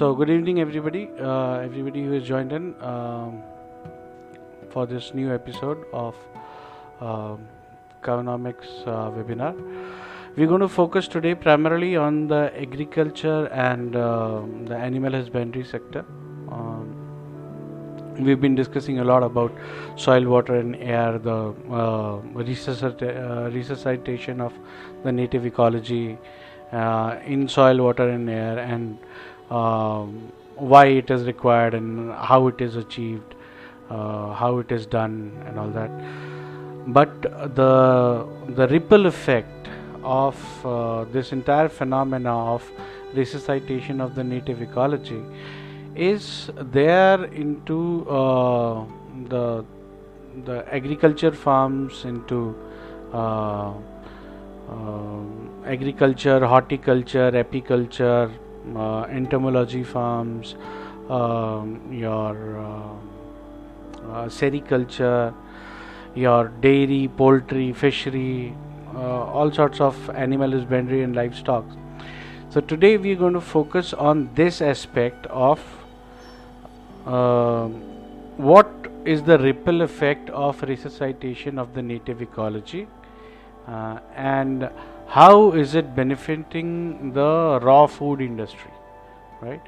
So, good evening, everybody. Uh, everybody who has joined in um, for this new episode of um Economics uh, webinar. We're going to focus today primarily on the agriculture and um the animal husbandry sector. Um, we've been discussing a lot about soil, water, and air, the uh, resuscita- uh, resuscitation of the native ecology uh, in soil, water, and air, and um, why it is required and how it is achieved, uh, how it is done, and all that. But the the ripple effect of uh, this entire phenomena of resuscitation of the native ecology is there into uh, the the agriculture farms into uh, um, agriculture, horticulture, apiculture, uh, entomology farms, um, your uh, uh, sericulture, your dairy, poultry, fishery, uh, all sorts of animal husbandry and livestock. So today we are going to focus on this aspect of um what is the ripple effect of resuscitation of the native ecology uh, and how is it benefiting the raw food industry right?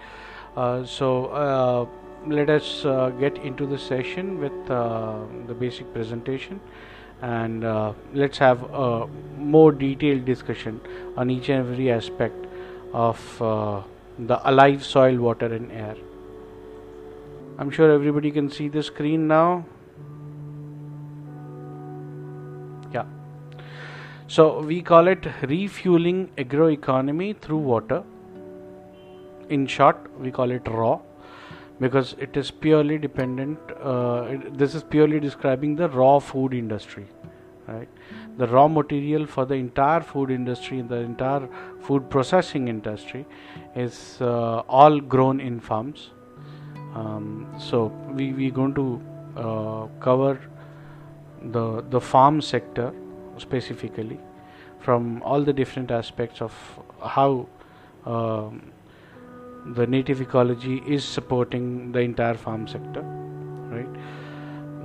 Uh, so uh, let us uh, get into the session with uh, the basic presentation and let's have a more detailed discussion on each and every aspect of the alive soil water and air. I'm sure everybody can see the screen now so we call it refueling agroeconomy through water. In short, we call it raw because it is purely dependent. Uh, it- this is purely describing the raw food industry, right? The raw material for the entire food industry, the entire food processing industry, is uh, all grown in farms. Um, so we we going to uh, cover the the farm sector specifically from all the different aspects of how um, the native ecology is supporting the entire farm sector right?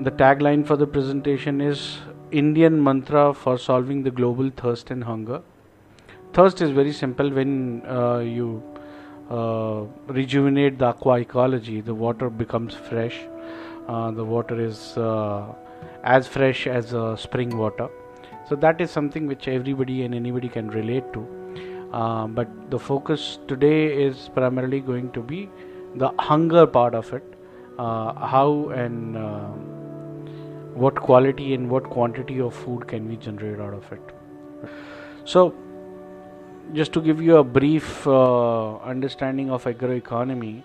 The tagline for the presentation is indian mantra for solving the global thirst and hunger. Thirst is very simple when uh, you uh, rejuvenate the aqua ecology. The water becomes fresh. Uh, the water is uh, as fresh as uh, spring water so that is something which everybody and anybody can relate to. Uh, but the focus today is primarily going to be the hunger part of it. Uh, how and uh, what quality and what quantity of food can we generate out of it? So just to give you a brief uh, understanding of agroeconomy.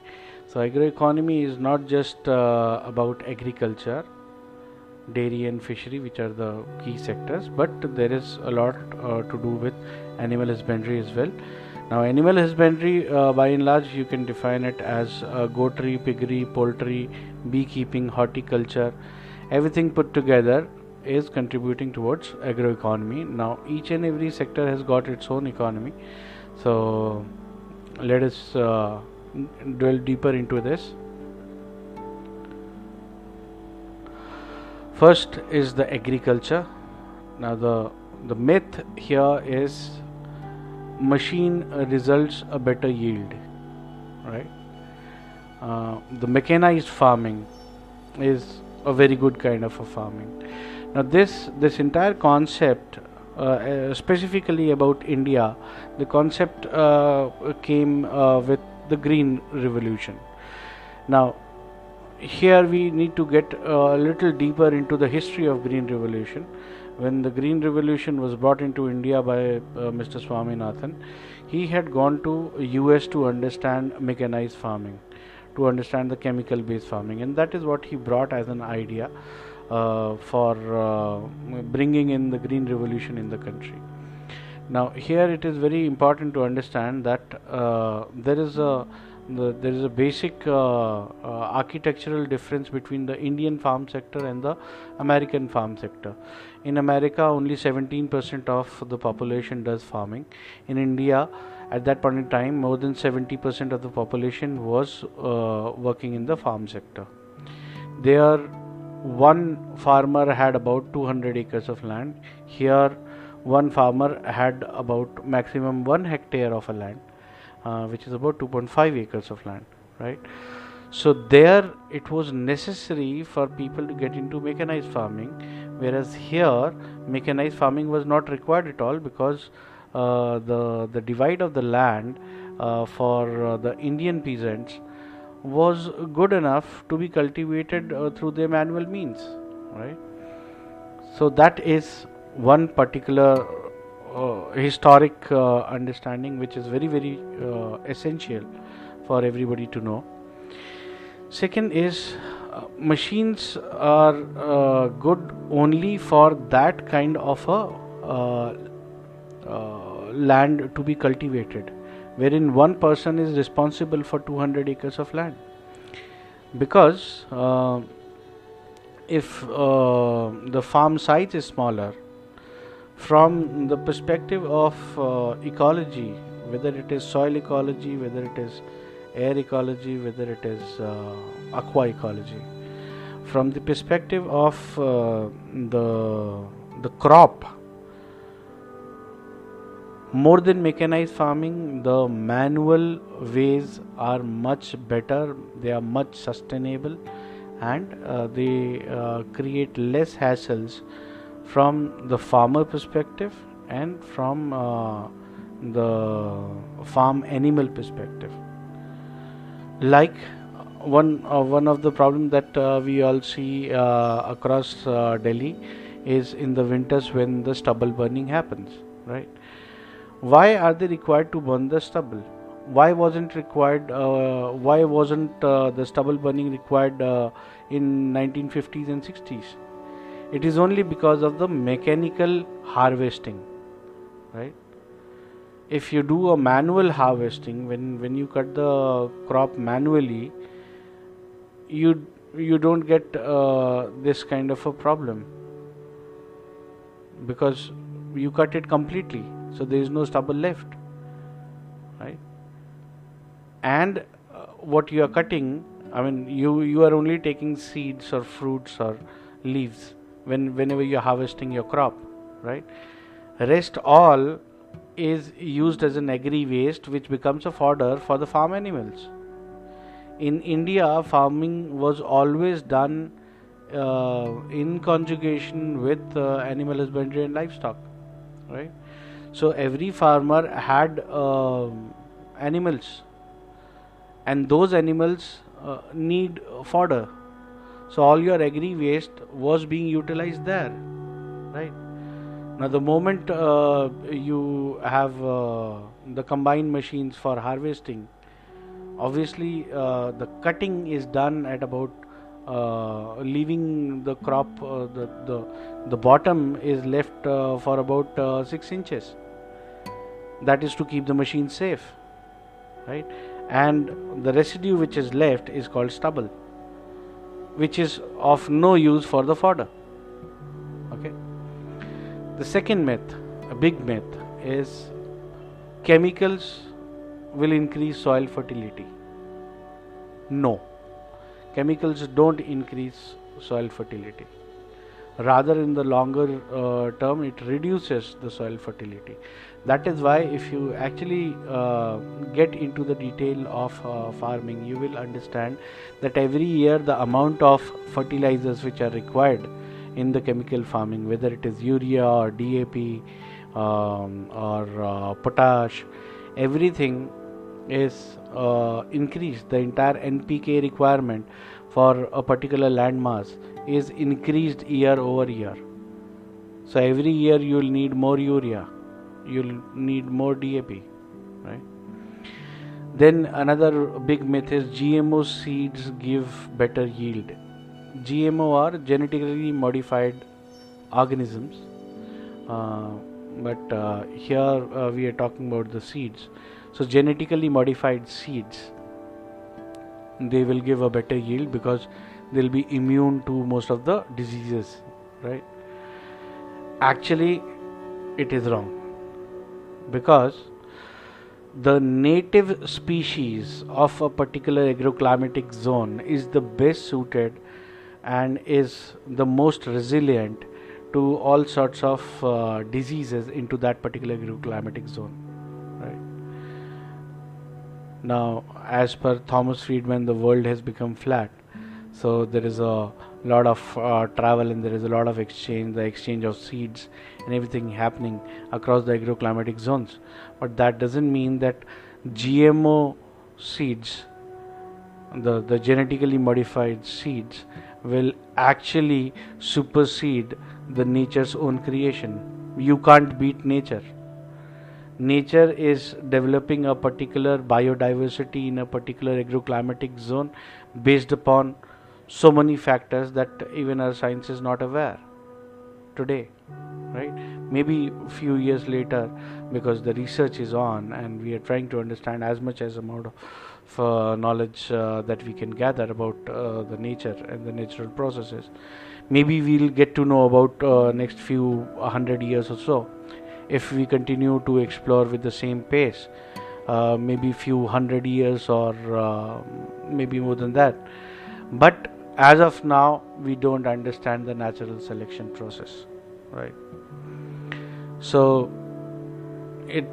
So agroeconomy is not just uh, about agriculture dairy and fishery which are the key sectors. But there is a lot uh, to do with animal husbandry as well. Now animal husbandry uh, by and large you can define it as uh, goatery piggery poultry beekeeping horticulture. Everything put together is contributing towards agroeconomy. Now each and every sector has got its own economy. So let us uh, dwell deeper into this First is the agriculture. Now the the myth here is machine results a better yield, right? Uh, the mechanized farming is a very good kind of a farming. Now this this entire concept, uh, uh, specifically about India, the concept uh, came uh, with the green revolution. Now here we need to get a little deeper into the history of green revolution. When the green revolution was brought into india by uh, mr swaminathan he had gone to us to understand mechanized farming to understand the chemical based farming and that is what he brought as an idea uh, for uh, bringing in the green revolution in the country. Now here it is very important to understand that uh, there is a the, there is a basic uh, uh, architectural difference between the Indian farm sector and the American farm sector. In America, only 17% of the population does farming. In India, at that point in time more than 70% of the population was uh, working in the farm sector there one farmer had about 200 acres of land here one farmer had about maximum 1 hectare of a land uh, which is about 2.5 acres of land right? So there it was necessary for people to get into mechanized farming whereas here mechanized farming was not required at all because uh, the the divide of the land uh, for uh, the Indian peasants was good enough to be cultivated uh, through their manual means right? So that is one particular historic uh, understanding which is very very uh, essential for everybody to know. Second is uh, machines are uh, good only for that kind of a uh, land to be cultivated wherein one person is responsible for 200 acres of land. Because if the farm size is smaller from the perspective of uh, ecology, whether it is soil ecology, whether it is air ecology, whether it is uh, aqua ecology, from the perspective of uh, the the crop, more than mechanized farming, the manual ways are much better. They are much sustainable, and uh, they uh, create less hassles from the farmer perspective and from uh, the farm animal perspective. Like one uh, one of the problem that uh, we all see uh, across uh, Delhi is in the winters when the stubble burning happens right? Why are they required to burn the stubble? Why wasn't required uh, why wasn't the stubble burning required in 1950s and 60s it is only because of the mechanical harvesting right? If you do a manual harvesting when when you cut the crop manually you you don't get uh, this kind of a problem. Because you cut it completely so there is no stubble left right? And uh, what you are cutting i mean you you are only taking seeds or fruits or leaves when whenever you're harvesting your crop right? Rest all is used as an agri waste which becomes a fodder for the farm animals. In india farming was always done uh, in conjugation with uh, animal husbandry and livestock right? So every farmer had uh, animals and those animals uh, need fodder so all your agri waste was being utilized there, right? Now the moment uh, you have uh, the combined machines for harvesting, obviously uh, the cutting is done at about uh, leaving the crop uh, the, the the bottom is left uh, for about six inches. That is to keep the machine safe, right? And the residue which is left is called stubble which is of no use for the fodder. Okay. The second myth, a big myth, is chemicals will increase soil fertility. No, chemicals don't increase soil fertility. Rather, in the longer uh, term, it reduces the soil fertility that is why if you actually uh, get into the detail of uh, farming you will understand that every year the amount of fertilizers which are required in the chemical farming whether it is urea or dap um, or uh, potash everything is uh, increased. The entire npk requirement for a particular land mass is increased year over year. So every year you will need more urea you'll need more DAP, right? Then another big myth is GMO seeds give better yield. GMO are genetically modified organisms, uh, but uh, here uh, we are talking about the seeds. So genetically modified seeds, they will give a better yield because they'll be immune to most of the diseases, right? Actually, it is wrong because the native species of a particular agroclimatic zone is the best suited and is the most resilient to all sorts of uh, diseases into that particular agroclimatic zone right? Now as per thomas friedman the world has become flat. So there is a lot of uh, travel and there is a lot of exchange the exchange of seeds and everything happening across the agroclimatic zones. But that doesn't mean that gmo seeds the the genetically modified seeds will actually supersede the nature's own creation. You can't beat nature. Nature is developing a particular biodiversity in a particular agroclimatic zone based upon so many factors that even our science is not aware today right? Maybe a few years later because the research is on and we are trying to understand as much as amount of uh, knowledge uh, that we can gather about uh, the nature and the natural processes. Maybe we'll get to know about uh, next few hundred years or so if we continue to explore with the same pace. Uh, maybe few hundred years or uh, maybe more than that. But as of now we don't understand the natural selection process right? So it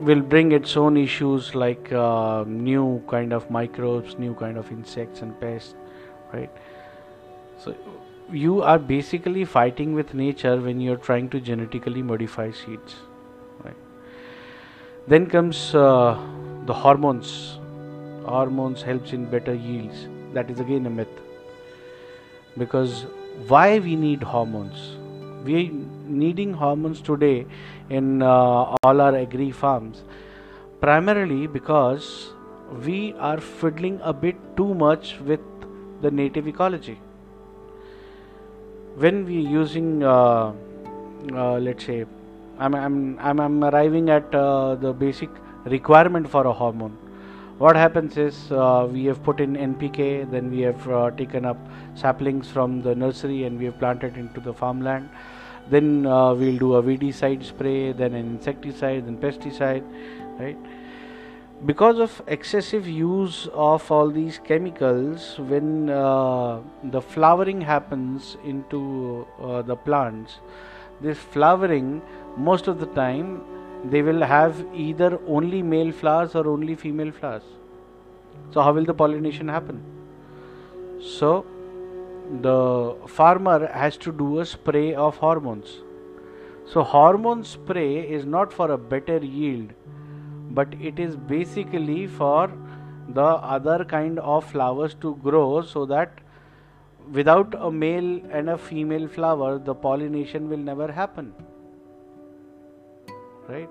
will bring its own issues like uh, new kind of microbes new kind of insects and pests right? So you are basically fighting with nature when you're trying to genetically modify seeds right? Then comes uh, the hormones. Hormones helps in better yields. That is again a myth because why we need hormones? We needing hormones today in uh, all our agri farms primarily because we are fiddling a bit too much with the native ecology. When we using uh, uh, let's say I'm, I'm, I'm, I'm arriving at uh, the basic requirement for a hormone what happens is uh, we have put in NPK, then we have uh, taken up saplings from the nursery and we have planted into the farmland. Then uh, we'll do a weedicide spray, then an insecticide, then pesticide, right? Because of excessive use of all these chemicals, when uh, the flowering happens into uh, the plants, this flowering most of the time they will have either only male flowers or only female flowers. So, how will the pollination happen? So, the farmer has to do a spray of hormones. So, hormone spray is not for a better yield, but it is basically for the other kind of flowers to grow so that without a male and a female flower, the pollination will never happen right?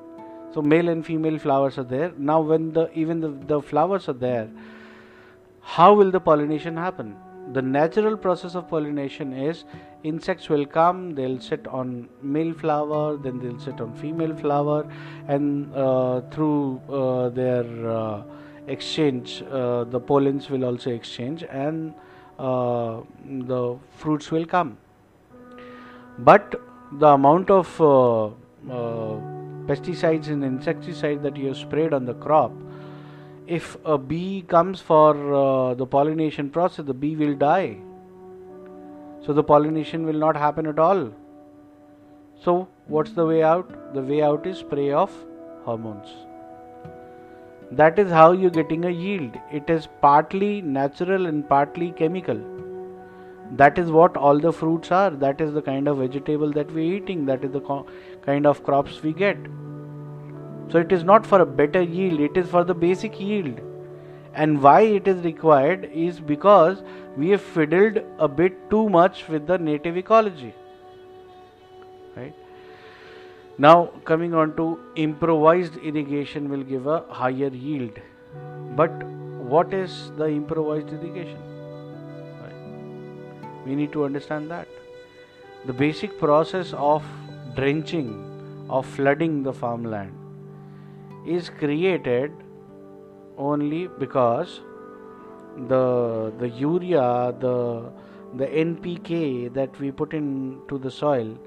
So male and female flowers are there. Now when the even the, the flowers are there how will the pollination happen? The natural process of pollination is insects will come they'll sit on male flower then they'll sit on female flower and uh, through uh, their uh, exchange uh, the pollens will also exchange and uh, the fruits will come. But the amount of uh, pesticides and insecticide that you have sprayed on the crop, if a bee comes for uh, the pollination process, the bee will die. So the pollination will not happen at all. So, what's the way out? The way out is spray of hormones. That is how you're getting a yield. It is partly natural and partly chemical. That is what all the fruits are. That is the kind of vegetable that we're eating. That is the co- kind of crops we get. So it is not for a better yield, it is for the basic yield. And why it is required is because we have fiddled a bit too much with the native ecology. Right? Now, coming on to improvised irrigation will give a higher yield. But what is the improvised irrigation? Right? We need to understand that. The basic process of drenching, or flooding the farmland, is created only because the the urea the the npk that we put into the soil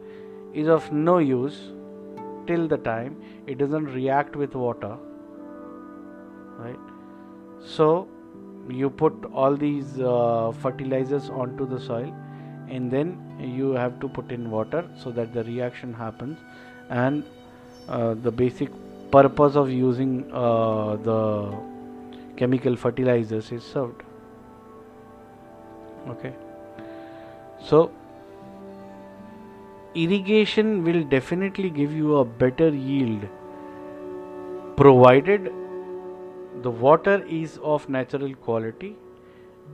is of no use till the time it doesn't react with water right? So you put all these uh, fertilizers onto the soil and then you have to put in water so that the reaction happens. And uh, the basic purpose of using uh, the chemical fertilizers is served. Okay. So irrigation will definitely give you a better yield provided the water is of natural quality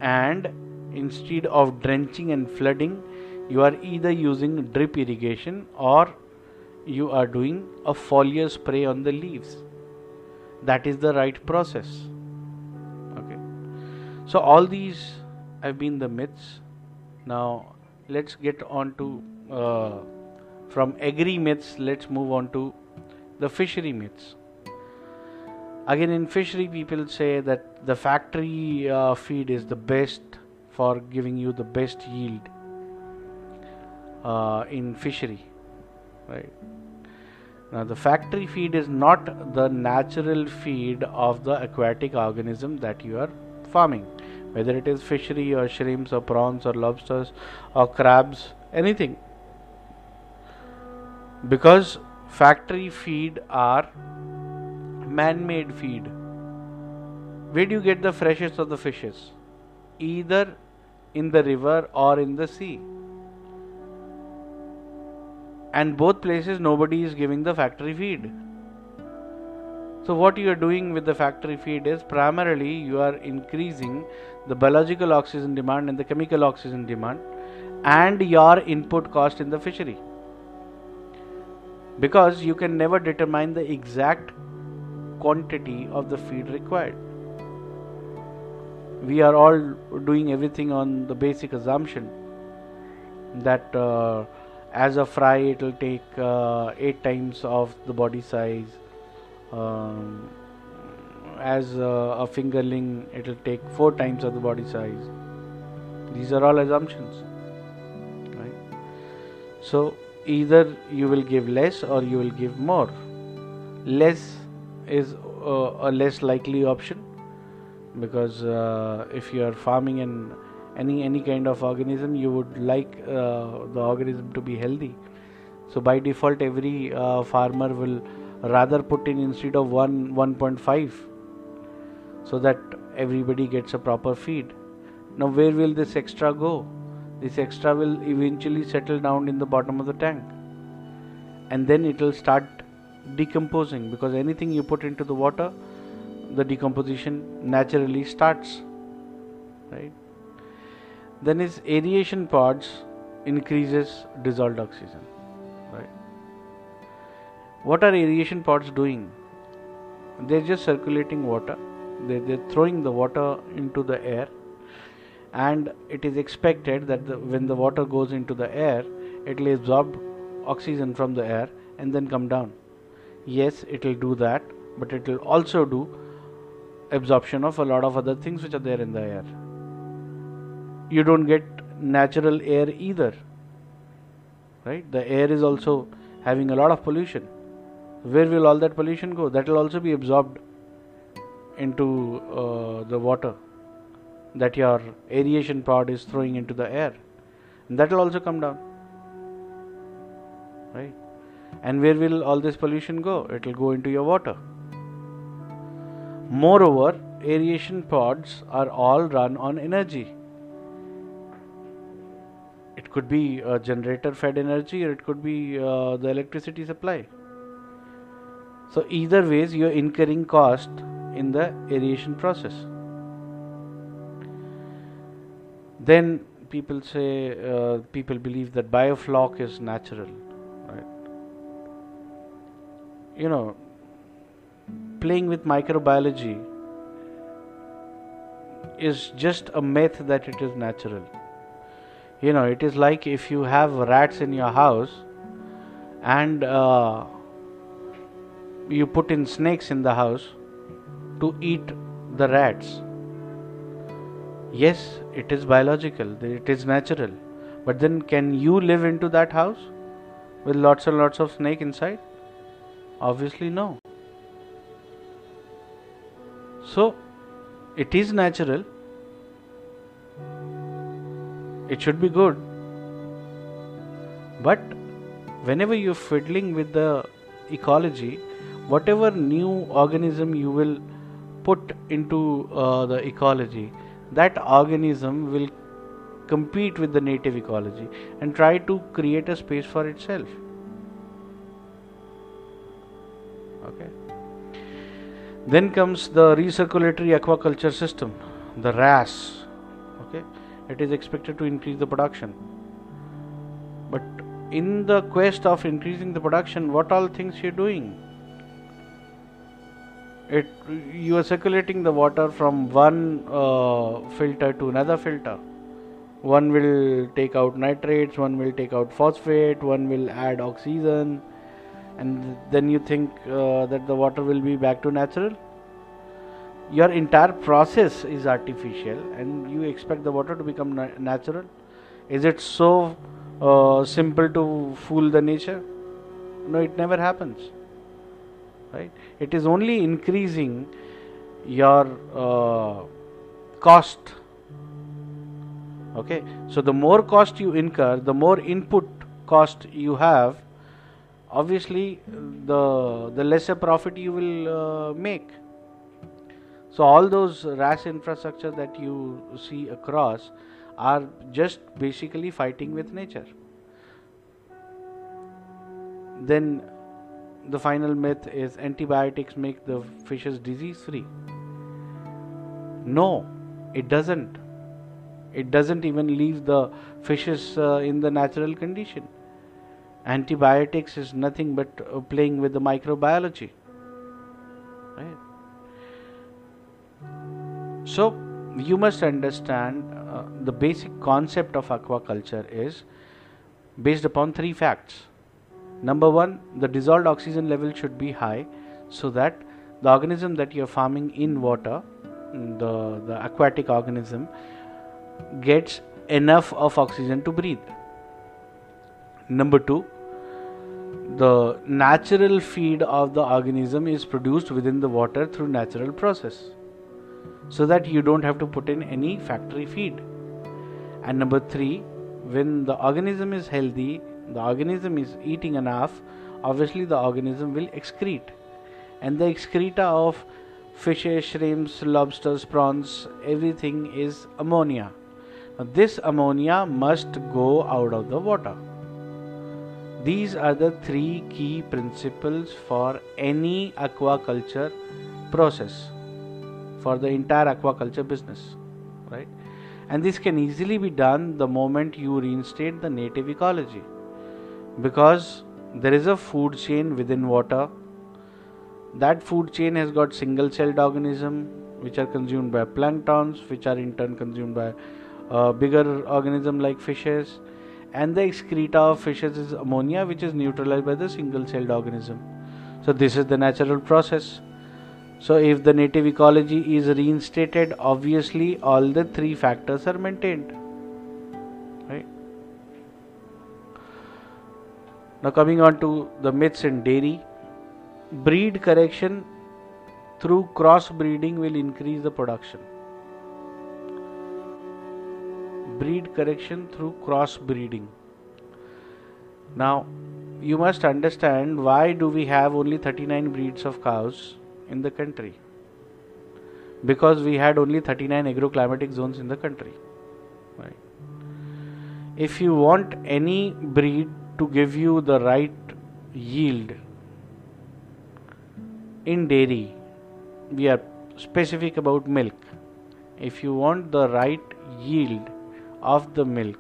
and instead of drenching and flooding you are either using drip irrigation or you are doing a foliar spray on the leaves. That is the right process. Okay. So all these have been the myths. Now let's get on to uh, from agri myths let's move on to the fishery myths. Again in fishery people say that the factory uh, feed is the best for giving you the best yield uh, in fishery right now the factory feed is not the natural feed of the aquatic organism that you are farming whether it is fishery or shrimps or prawns or lobsters or crabs anything because factory feed are man made feed. Where do you get the freshest of the fishes? Either in the river or in the sea. And both places nobody is giving the factory feed. So, what you are doing with the factory feed is primarily you are increasing the biological oxygen demand and the chemical oxygen demand and your input cost in the fishery because you can never determine the exact quantity of the feed required. We are all doing everything on the basic assumption that uh, as a fry it will take uh, 8 times of the body size. Um, as a fingerling it will take 4 times of the body size. These are all assumptions. Right? So either you will give less or you will give more. Less is uh, a less likely option because uh, if you are farming in any any kind of organism you would like uh, the organism to be healthy. So by default every uh, farmer will rather put in instead of 1 1.5 so that everybody gets a proper feed. Now where will this extra go? This extra will eventually settle down in the bottom of the tank and then it will start decomposing because anything you put into the water the decomposition naturally starts right? Then is aeration pods increases dissolved oxygen right? What are aeration pods doing? They're just circulating water. They, they're throwing the water into the air and it is expected that the, when the water goes into the air it will absorb oxygen from the air and then come down. Yes it will do that but it will also do absorption of a lot of other things which are there in the air. You don't get natural air either right? The air is also having a lot of pollution. Where will all that pollution go? That will also be absorbed into uh, the water that your aeration pod is throwing into the air. And that will also come down right? And where will all this pollution go? It will go into your water. Moreover, aeration pods are all run on energy. It could be a generator fed energy or it could be uh, the electricity supply. So, either ways, you are incurring cost in the aeration process. Then people say, uh, people believe that biofloc is natural Right? you know, playing with microbiology is just a myth that it is natural. You know, it is like if you have rats in your house and uh, you put in snakes in the house to eat the rats. Yes, it is biological, it is natural. But then, can you live into that house with lots and lots of snake inside? Obviously, no. So, it is natural, it should be good, but whenever you're fiddling with the ecology, whatever new organism you will put into uh, the ecology, that organism will compete with the native ecology and try to create a space for itself. Okay. Then comes the recirculatory aquaculture system, the RAS. Okay, it is expected to increase the production. But in the quest of increasing the production, what all things you're doing? It you are circulating the water from one uh, filter to another filter. One will take out nitrates, one will take out phosphate, one will add oxygen and then you think uh, that the water will be back to natural? Your entire process is artificial and you expect the water to become na- natural? Is it so uh, simple to fool the nature? No it never happens. Right? It is only increasing your uh, cost. Okay? So the more cost you incur the more input cost you have obviously the the lesser profit you will uh, make. So all those RAS infrastructure that you see across are just basically fighting with nature. Then the final myth is antibiotics make the fishes disease free no it doesn't. It doesn't even leave the fishes uh, in the natural condition antibiotics is nothing but uh, playing with the microbiology. Right? So you must understand uh, the basic concept of aquaculture is based upon three facts. Number 1 the dissolved oxygen level should be high so that the organism that you are farming in water the the aquatic organism gets enough of oxygen to breathe. Number 2 the natural feed of the organism is produced within the water through natural process so that you don't have to put in any factory feed. And number 3 when the organism is healthy the organism is eating enough obviously the organism will excrete. And the excreta of fishes shrimps lobsters prawns everything is ammonia. Now, this ammonia must go out of the water these are the three key principles for any aquaculture process for the entire aquaculture business, right? And this can easily be done the moment you reinstate the native ecology because there is a food chain within water. That food chain has got single celled organism which are consumed by planktons, which are in turn consumed by uh, bigger organism like fishes and the excreta of fishes is ammonia which is neutralized by the single celled organism. So this is the natural process. So if the native ecology is reinstated obviously all the three factors are maintained. Right? Now coming on to the myths in dairy. Breed correction through cross breeding will increase the production breed correction through cross breeding. Now, you must understand why do we have only 39 breeds of cows in the country? Because we had only 39 agroclimatic zones in the country. Right? If you want any breed to give you the right yield in dairy, we are specific about milk. If you want the right yield of the milk,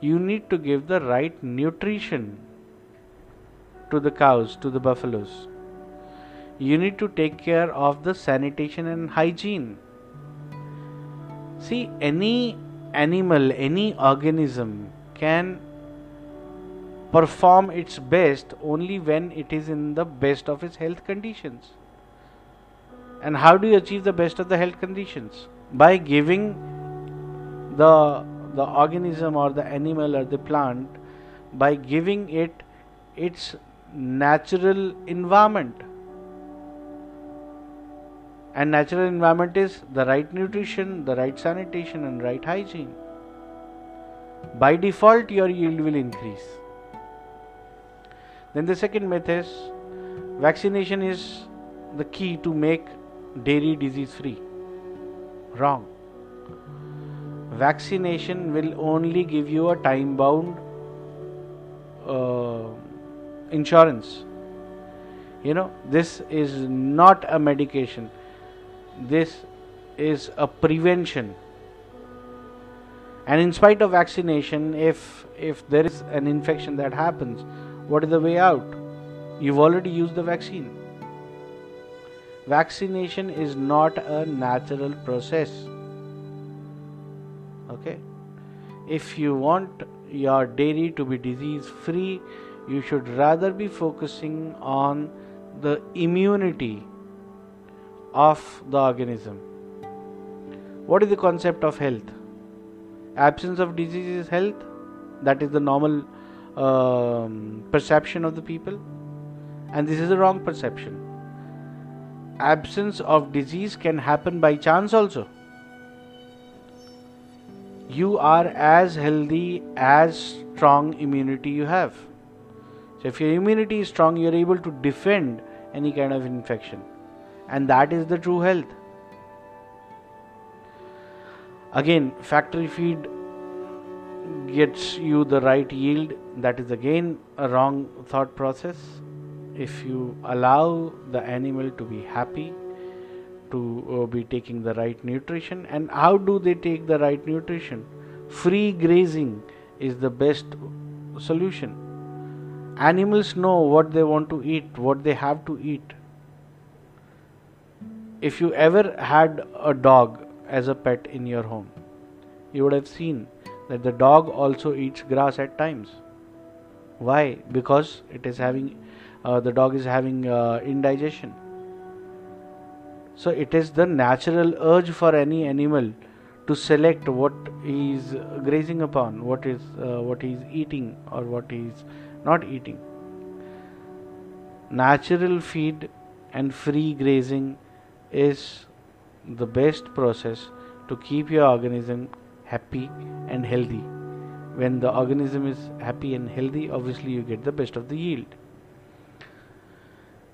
you need to give the right nutrition to the cows, to the buffaloes. You need to take care of the sanitation and hygiene. See, any animal, any organism can perform its best only when it is in the best of its health conditions. And how do you achieve the best of the health conditions? By giving the the organism or the animal or the plant by giving it its natural environment And natural environment is the right nutrition, the right sanitation, and right hygiene. By default, your yield will increase. Then the second myth is vaccination is the key to make dairy disease free. Wrong. Vaccination will only give you a time bound uh, insurance. You know, this is not a medication, this is a prevention. And in spite of vaccination, if if there is an infection that happens, what is the way out? You've already used the vaccine. Vaccination is not a natural process. Okay? If you want your dairy to be disease free, you should rather be focusing on the immunity of the organism. What is the concept of health? Absence of disease is health. That is the normal um, perception of the people, and this is a wrong perception. Absence of disease can happen by chance also. You are as healthy as strong immunity you have. So, if your immunity is strong, you are able to defend any kind of infection, and that is the true health. Again, factory feed gets you the right yield, that is again a wrong thought process. If you allow the animal to be happy, to uh, be taking the right nutrition, and how do they take the right nutrition? Free grazing is the best solution. Animals know what they want to eat, what they have to eat. If you ever had a dog as a pet in your home, you would have seen that the dog also eats grass at times. Why? Because it is having uh, the dog is having uh, indigestion. So it is the natural urge for any animal to select what he is grazing upon, what is uh, what he is eating or what he is not eating. Natural feed and free grazing is the best process to keep your organism happy and healthy. When the organism is happy and healthy, obviously you get the best of the yield.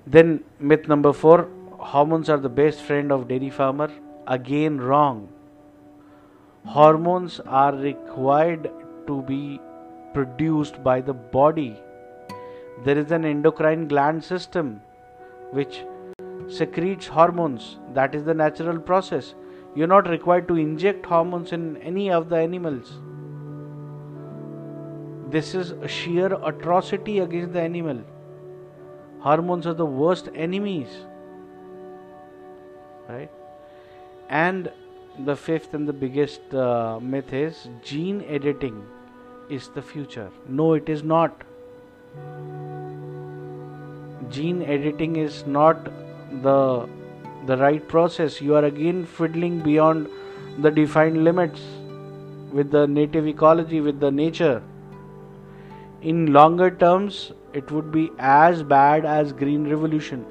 Then, myth number four hormones are the best friend of dairy farmer. Again, wrong. Hormones are required to be produced by the body. There is an endocrine gland system which secretes hormones. That is the natural process. You're not required to inject hormones in any of the animals. This is a sheer atrocity against the animal. Hormones are the worst enemies. Right? And the fifth and the biggest uh, myth is gene editing is the future. No, it is not. Gene editing is not the the right process, you are again fiddling beyond the defined limits with the native ecology, with the nature. In longer terms, it would be as bad as Green Revolution.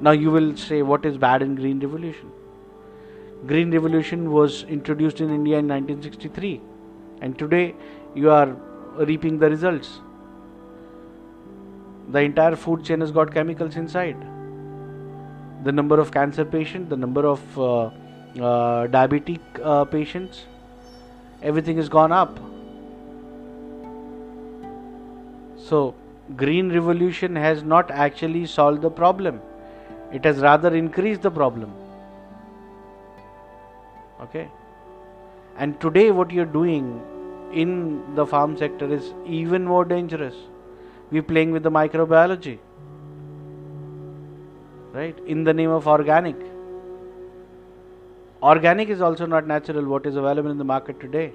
Now you will say, what is bad in Green Revolution? Green Revolution was introduced in India in 1963, and today you are reaping the results. The entire food chain has got chemicals inside the number of cancer patients, the number of uh, uh, diabetic uh, patients, everything has gone up. So, green revolution has not actually solved the problem, it has rather increased the problem. Okay, and today, what you're doing in the farm sector is even more dangerous. We're playing with the microbiology. Right? In the name of organic. Organic is also not natural. What is available in the market today?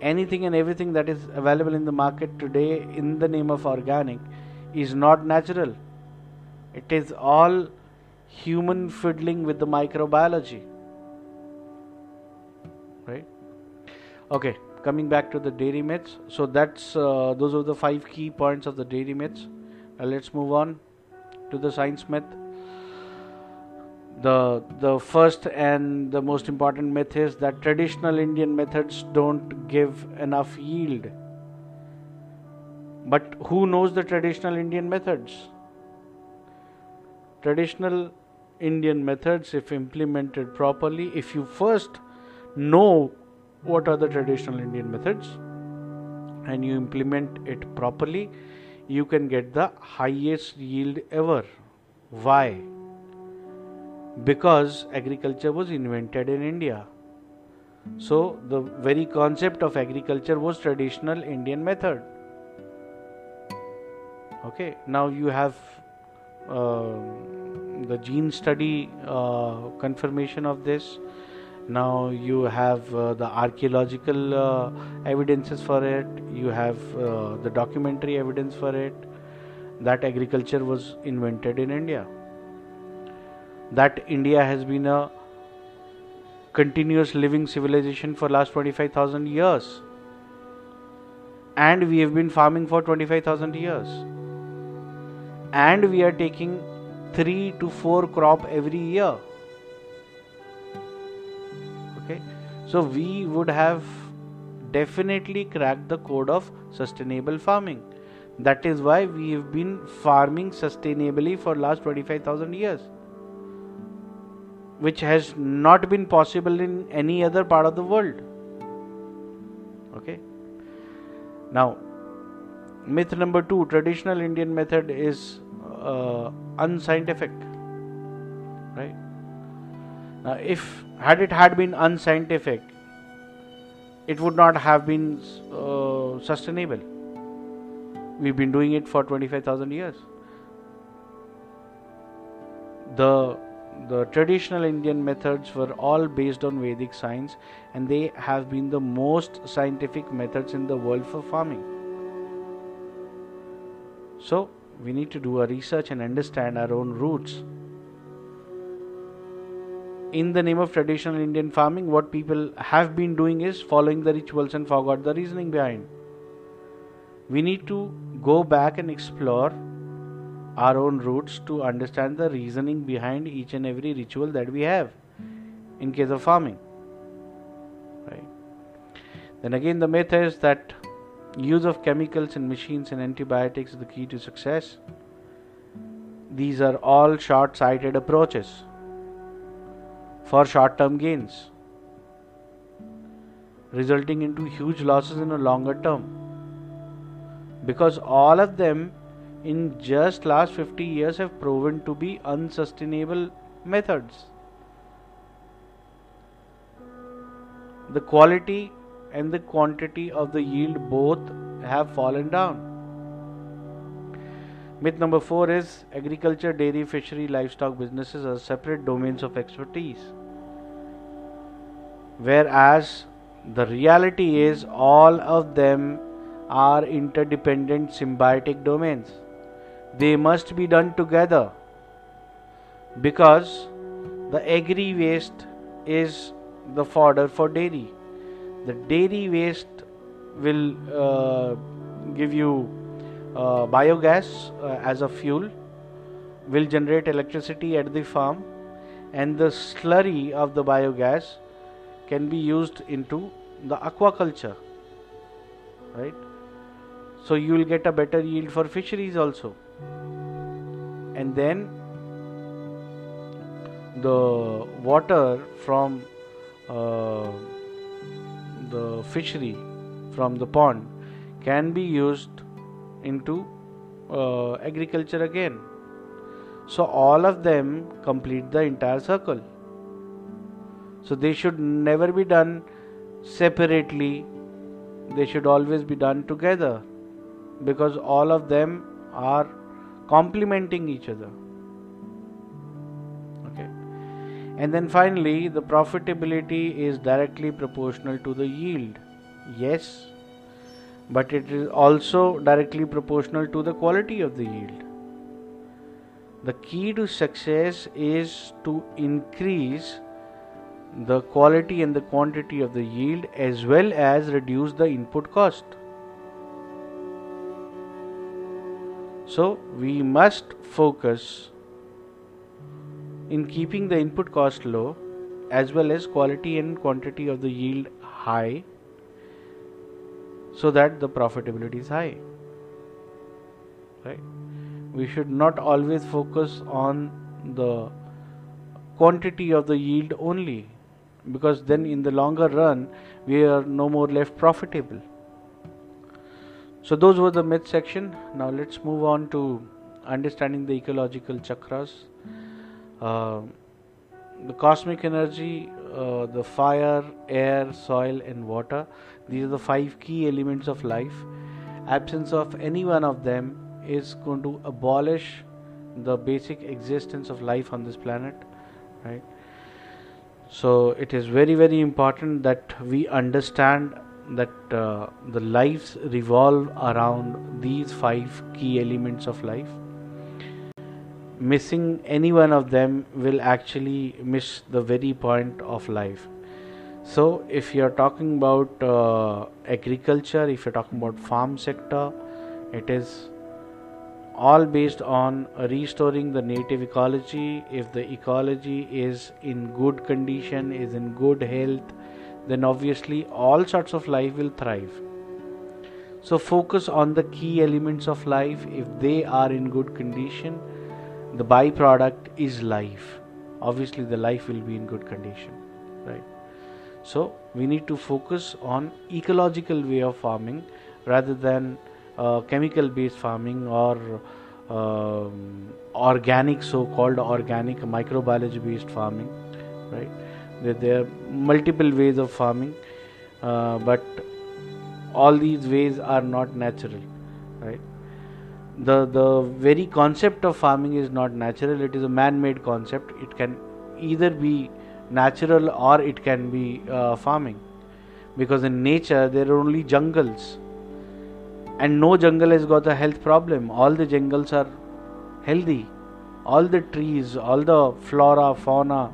Anything and everything that is available in the market today in the name of organic is not natural it is all human fiddling with the microbiology. Right? Okay coming back to the dairy myths. So that's uh, those are the five key points of the dairy myths. Uh, let's move on to the science myth. The the first and the most important myth is that traditional indian methods don't give enough yield. But who knows the traditional indian methods traditional indian methods if implemented properly if you first know what are the traditional indian methods and you implement it properly you can get the highest yield ever why because agriculture was invented in India. So, the very concept of agriculture was traditional Indian method. Okay, now you have the gene study uh, confirmation of this. Now you have uh, the archaeological uh, evidences for it, you have uh, the documentary evidence for it. That agriculture was invented in India. That India has been a continuous living civilization for last 25000 years. And we have been farming for 25000 years and we are taking 3 to 4 crop every year okay so we would have definitely cracked the code of sustainable farming that is why we have been farming sustainably for last 25000 years which has not been possible in any other part of the world. Okay. Now, myth number two traditional Indian method is uh, unscientific. Right. Now, if had it had been unscientific, it would not have been uh, sustainable. We've been doing it for 25,000 years. The the traditional Indian methods were all based on Vedic science and they have been the most scientific methods in the world for farming. So, we need to do a research and understand our own roots. In the name of traditional Indian farming, what people have been doing is following the rituals and forgot the reasoning behind. We need to go back and explore our own roots to understand the reasoning behind each and every ritual that we have in case of farming right then again the myth is that use of chemicals and machines and antibiotics is the key to success. These are all short sighted approaches for short term gains resulting into huge losses in a longer term. Because all of them in just last 50 years have proven to be unsustainable methods. The quality and the quantity of the yield both have fallen down. Myth number 4 is agriculture dairy fishery livestock businesses are separate domains of expertise. Whereas the reality is all of them are interdependent symbiotic domains. They must be done together because the agri waste is the fodder for dairy. The dairy waste will uh, give you uh, biogas uh, as a fuel, will generate electricity at the farm, and the slurry of the biogas can be used into the aquaculture. Right? So you will get a better yield for fisheries also and then the water from uh, the fishery from the pond can be used into uh, agriculture again. So all of them complete the entire circle. So they should never be done separately. They should always be done together because all of them are complementing each other and then finally the profitability is directly proportional to the yield. Yes but it is also directly proportional to the quality of the yield. The key to success is to increase the quality and the quantity of the yield as well as reduce the input cost. So we must focus in keeping the input cost low as well as quality and quantity of the yield high so that the profitability is high. Right? We should not always focus on the quantity of the yield only because then in the longer run we are no more left profitable. So those were the myth section. Now let's move on to understanding the ecological chakras the cosmic energy uh, the fire air soil and water these are the five key elements of life. Absence of any one of them is going to abolish the basic existence of life on this planet right? So it is very very important that we understand that uh, the lives revolve around these five key elements of life missing any one of them will actually miss the very point of life. So if you're talking about uh, agriculture if you're talking about farm sector it is all based on restoring the native ecology. If the ecology is in good condition is in good health then obviously all sorts of life will thrive. So focus on the key elements of life. If they are in good condition the byproduct is life. Obviously the life will be in good condition right? So we need to focus on ecological way of farming rather than uh, chemical based farming or um, organic so called organic microbiology based farming right? There, there, are multiple ways of farming uh, but all these ways are not natural the the very concept of farming is not natural it is a man made concept. It can either be natural or it can be uh, farming. Because in nature there are only jungles. And no jungle has got a health problem. All the jungles are healthy. All the trees all the flora fauna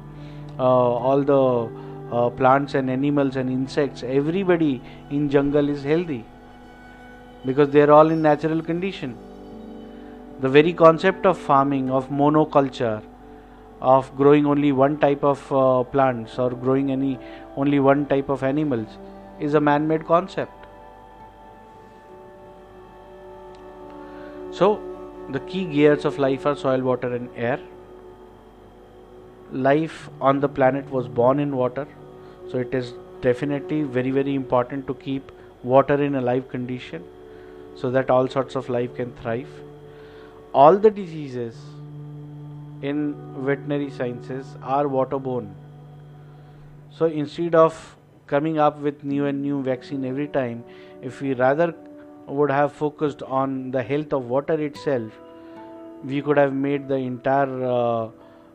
uh, all the uh, plants and animals and insects everybody in jungle is healthy. Because they are all in natural condition the very concept of farming, of monoculture, of growing only one type of uh, plants or growing any only one type of animals is a man-made concept. So, the key gears of life are soil, water, and air. Life on the planet was born in water, so it is definitely very very important to keep water in a live condition so that all sorts of life can thrive all the diseases in veterinary sciences are waterborne. So instead of coming up with new and new vaccine every time, if we rather would have focused on the health of water itself, we could have made the entire uh,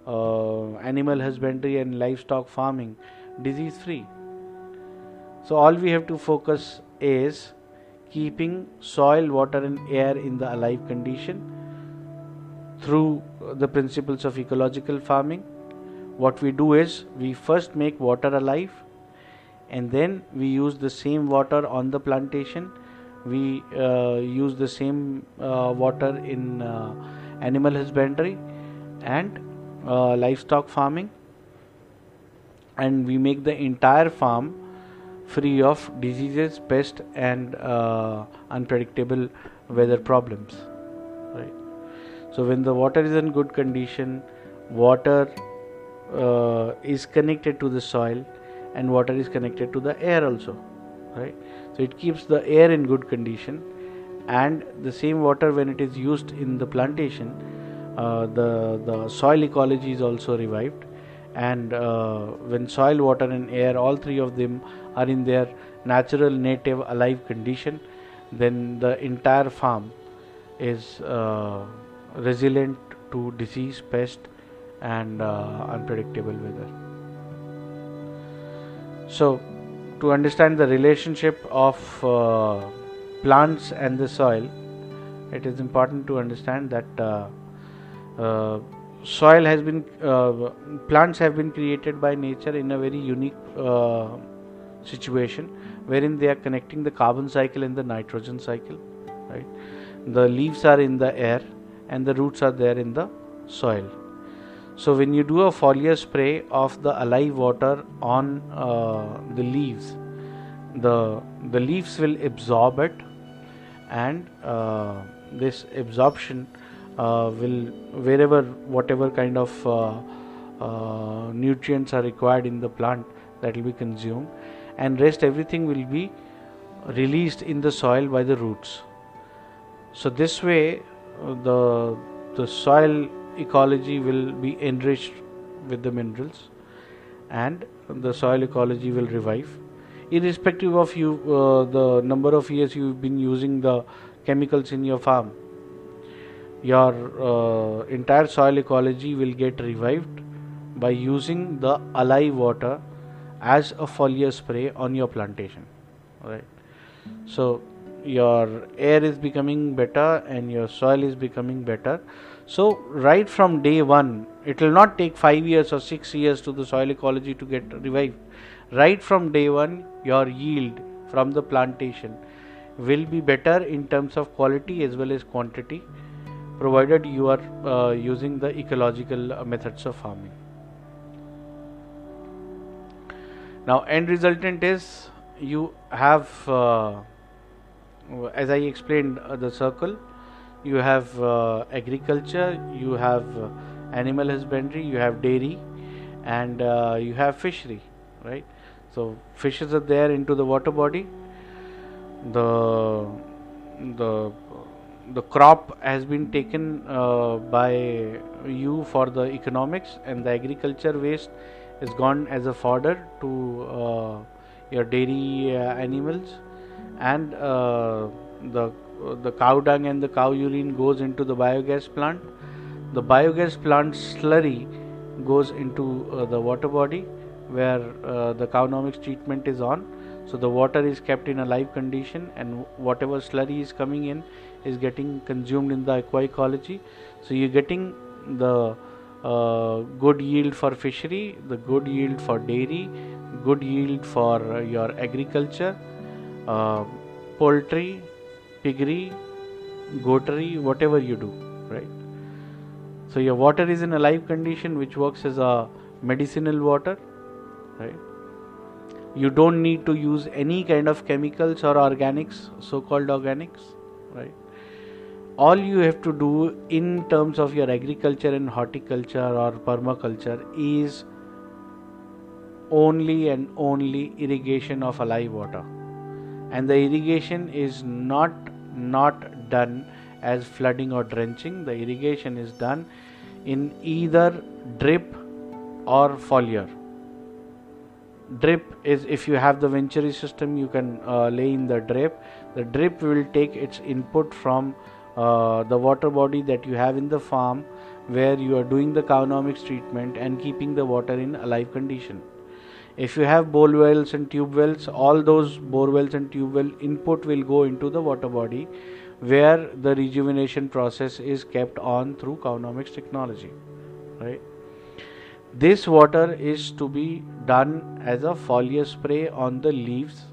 uh, animal husbandry and livestock farming disease free. So all we have to focus is keeping soil, water, and air in the alive condition through the principles of ecological farming. What we do is we first make water alive and then we use the same water on the plantation. We uh, use the same uh, water in uh, animal husbandry and uh, livestock farming. And we make the entire farm free of diseases pests and uh, unpredictable weather problems so when the water is in good condition water uh, is connected to the soil and water is connected to the air also right? So it keeps the air in good condition and the same water when it is used in the plantation uh, the the soil ecology is also revived and uh, when soil water and air all three of them are in their natural native alive condition then the entire farm is uh, resilient to disease, pest, and uh, unpredictable weather. So, to understand the relationship of uh, plants and the soil, it is important to understand that uh, uh soil has been, uh, plants have been created by nature in a very unique uh, situation wherein they are connecting the carbon cycle and the nitrogen cycle right the leaves are in the air and the roots are there in the soil. So when you do a foliar spray of the alive water on uh, the leaves the the leaves will absorb it and uh, this absorption uh, will wherever whatever kind of uh, uh, nutrients are required in the plant that will be consumed and rest everything will be released in the soil by the roots. So this way the the soil ecology will be enriched with the minerals and the soil ecology will revive. Irrespective of you uh, the number of years you've been using the chemicals in your farm your uh, entire soil ecology will get revived by using the alive water as a foliar spray on your plantation. Right. So your air is becoming better and your soil is becoming better. So right from day one it will not take 5 years or 6 years to the soil ecology to get revived. Right from day one your yield from the plantation will be better in terms of quality as well as quantity provided you are uh, using the ecological uh, methods of farming. Now end resultant is you have uh, as i explained uh, the circle you have uh, agriculture you have uh, animal husbandry you have dairy and you have fishery right so fishes are there into the water body. The the the crop has been taken uh, by you for the economics and the agriculture waste is gone as a fodder to uh, your dairy uh, animals and uh, the the cow dung and the cow urine goes into the biogas plant. The biogas plant slurry goes into uh, the water body where uh, the Cowonomics treatment is on. So the water is kept in a live condition and whatever slurry is coming in is getting consumed in the aquaecology. So you're getting the uh, good yield for fishery the good yield for dairy good yield for your agriculture uh, poultry piggery goatery whatever you do right? So your water is in a live condition which works as a medicinal water right? You don't need to use any kind of chemicals or organics so called organics right? All you have to do in terms of your agriculture and horticulture or permaculture is only and only irrigation of alive water and the irrigation is not not done as flooding or drenching. The irrigation is done in either drip or foliar. Drip is if you have the venturi system you can uh, lay in the drip. The drip will take its input from uh, the water body that you have in the farm where you are doing the Cowonomics treatment and keeping the water in alive condition if you have bore wells and tube wells all those bore wells and tube well input will go into the water body where the rejuvenation process is kept on through Cowonomics technology right this water is to be done as a foliar spray on the leaves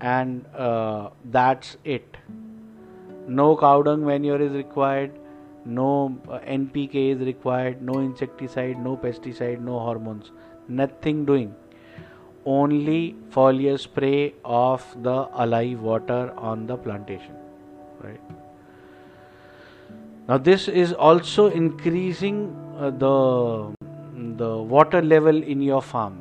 and uh, that's it. No cow dung manure is required, no uh, NPK is required, no insecticide, no pesticide, no hormones, nothing doing. Only foliar spray of the alive water on the plantation. Right. Now, this is also increasing uh, the the water level in your farm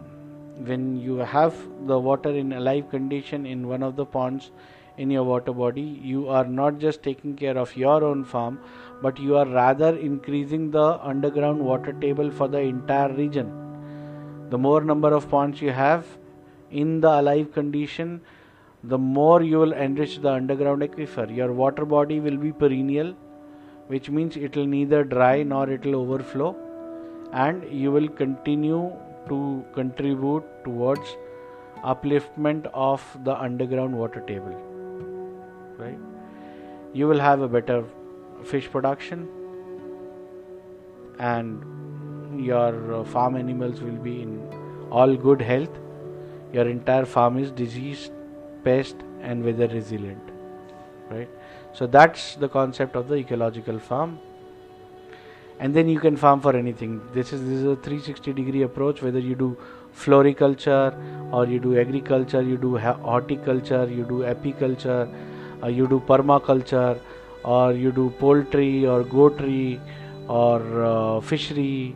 when you have the water in alive condition in one of the ponds in your water body you are not just taking care of your own farm but you are rather increasing the underground water table for the entire region the more number of ponds you have in the alive condition the more you will enrich the underground aquifer. Your water body will be perennial which means it will neither dry nor it will overflow and you will continue to contribute towards upliftment of the underground water table. Right? You will have a better fish production and your uh, farm animals will be in all good health. Your entire farm is disease pest and weather resilient right? So that's the concept of the ecological farm. And then you can farm for anything. This is this is a 360 degree approach whether you do floriculture or you do agriculture you do horticulture you do apiculture uh, you do permaculture or you do poultry or goatry or uh, fishery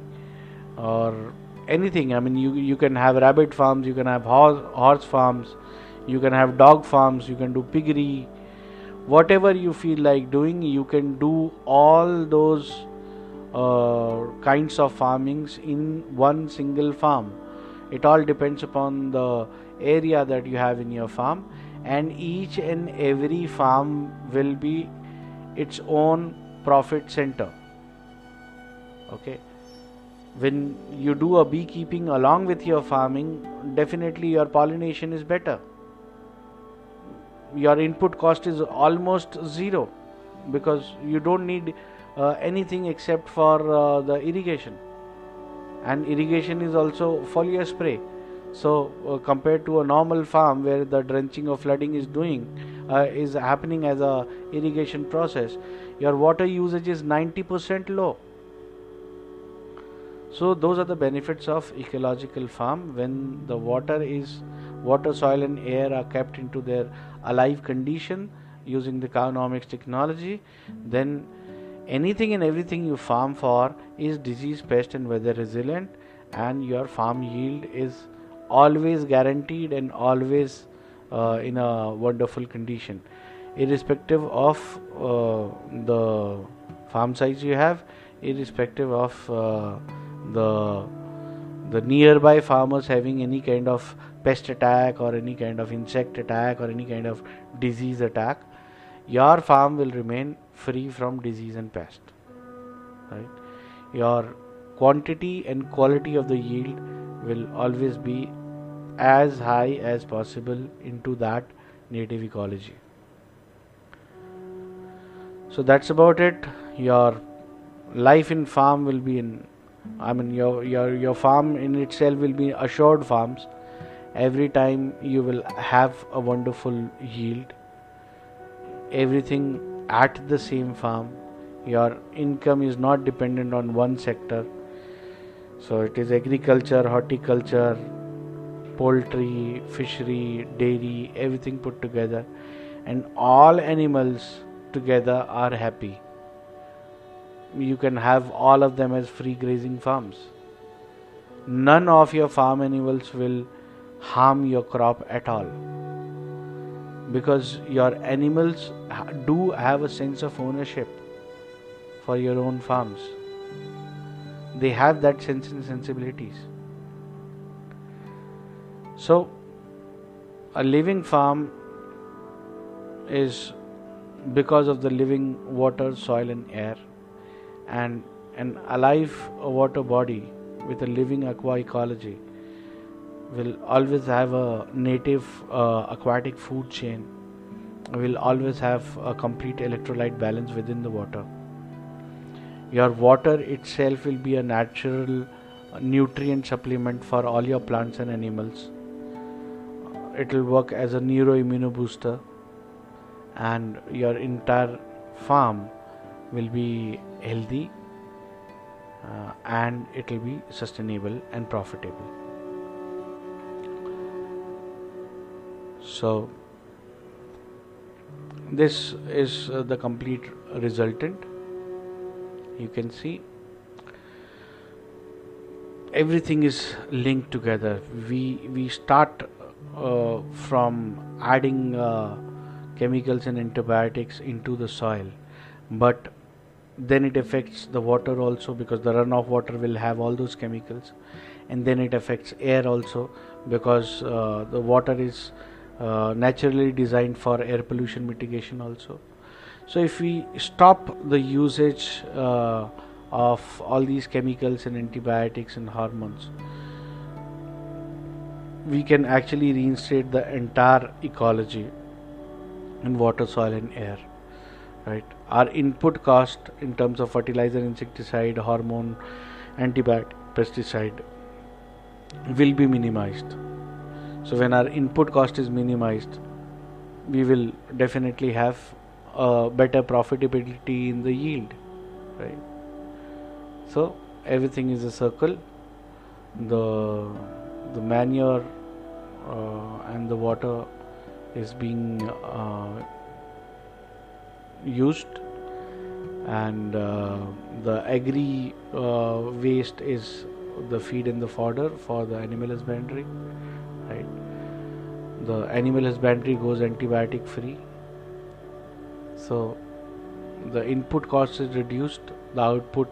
or anything. I mean you you can have rabbit farms you can have horse, horse farms you can have dog farms you can do piggery. Whatever you feel like doing you can do all those uh, kinds of farmings in one single farm. It all depends upon the area that you have in your farm and each and every farm will be its own profit center. Okay when you do a beekeeping along with your farming definitely your pollination is better. Your input cost is almost zero because you don't need uh, anything except for uh, the irrigation. And irrigation is also foliar spray. So uh, compared to a normal farm where the drenching or flooding is doing uh, is happening as a irrigation process your water usage is 90% low so those are the benefits of ecological farm. When the water is water soil and air are kept into their alive condition using the Cowonomics technology then anything and everything you farm for is disease pest and weather resilient and your farm yield is always guaranteed and always uh, in a wonderful condition. Irrespective of uh, the farm size you have irrespective of uh, the the nearby farmers having any kind of pest attack or any kind of insect attack or any kind of disease attack your farm will remain free from disease and pest right? Your quantity and quality of the yield will always be as high as possible into that native ecology. So that's about it. Your life in farm will be in I mean your your your farm in itself will be assured farms. Every time you will have a wonderful yield. Everything at the same farm. Your income is not dependent on one sector. So it is agriculture, horticulture, poultry, fishery, dairy, everything put together, and all animals together are happy you can have all of them as free grazing farms. None of your farm animals will harm your crop at all because your animals do have a sense of ownership for your own farms. They have that sense and sensibilities. So, a living farm is because of the living water, soil, and air and an alive water body with a living aqua ecology will always have a native uh, aquatic food chain will always have a complete electrolyte balance within the water. Your water itself will be a natural nutrient supplement for all your plants and animals. It will work as a neuroimmunobooster and your entire farm will be healthy uh, and it will be sustainable and profitable. So this is uh, the complete resultant. You can see everything is linked together. We we start uh, from adding uh, chemicals and antibiotics into the soil but then it affects the water also because the runoff water will have all those chemicals. And then it affects air also because uh, the water is uh, naturally designed for air pollution mitigation also. So if we stop the usage uh, of all these chemicals and antibiotics and hormones we can actually reinstate the entire ecology in water soil and air right our input cost in terms of fertilizer insecticide hormone antibiotic pesticide will be minimized. So when our input cost is minimized we will definitely have a better profitability in the yield right? So everything is a circle. The the manure uh, and the water is being uh, used and uh, the agri uh, waste is the feed and the fodder for the animal husbandry right? The animal husbandry goes antibiotic free. So the input cost is reduced the output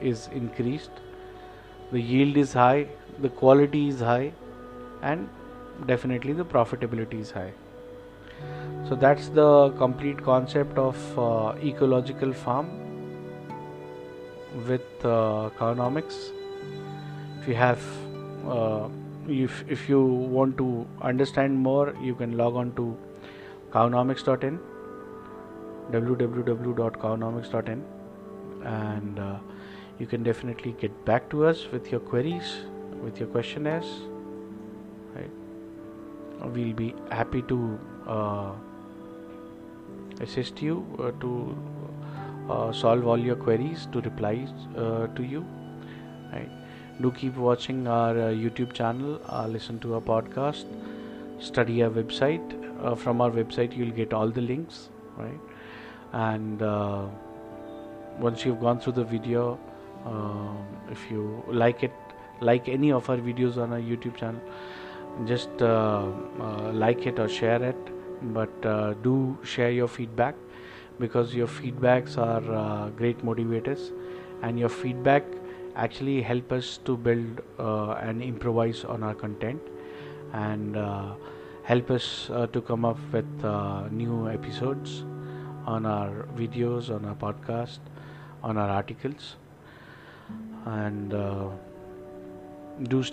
is increased the yield is high the quality is high and definitely the profitability is high so that's the complete concept of uh, ecological farm with uh, Cowonomics. If you have, uh, if if you want to understand more, you can log on to cowonomics.in, www.cowonomics.in, and uh, you can definitely get back to us with your queries, with your questionnaires. Right, we'll be happy to uh, assist you uh, to uh, solve all your queries to reply uh, to you. Right? Do keep watching our uh, youtube channel uh, listen to our podcast study our website. From our website you'll get all the links right? And once you've gone through the video if you like it like any of our videos on our youtube channel just like it or share it but uh, do share your feedback because your feedbacks are uh, great motivators and your feedback actually help us to build uh, and improvise on our content and uh, help us uh, to come up with new episodes on our videos on our podcast on our articles. And do stay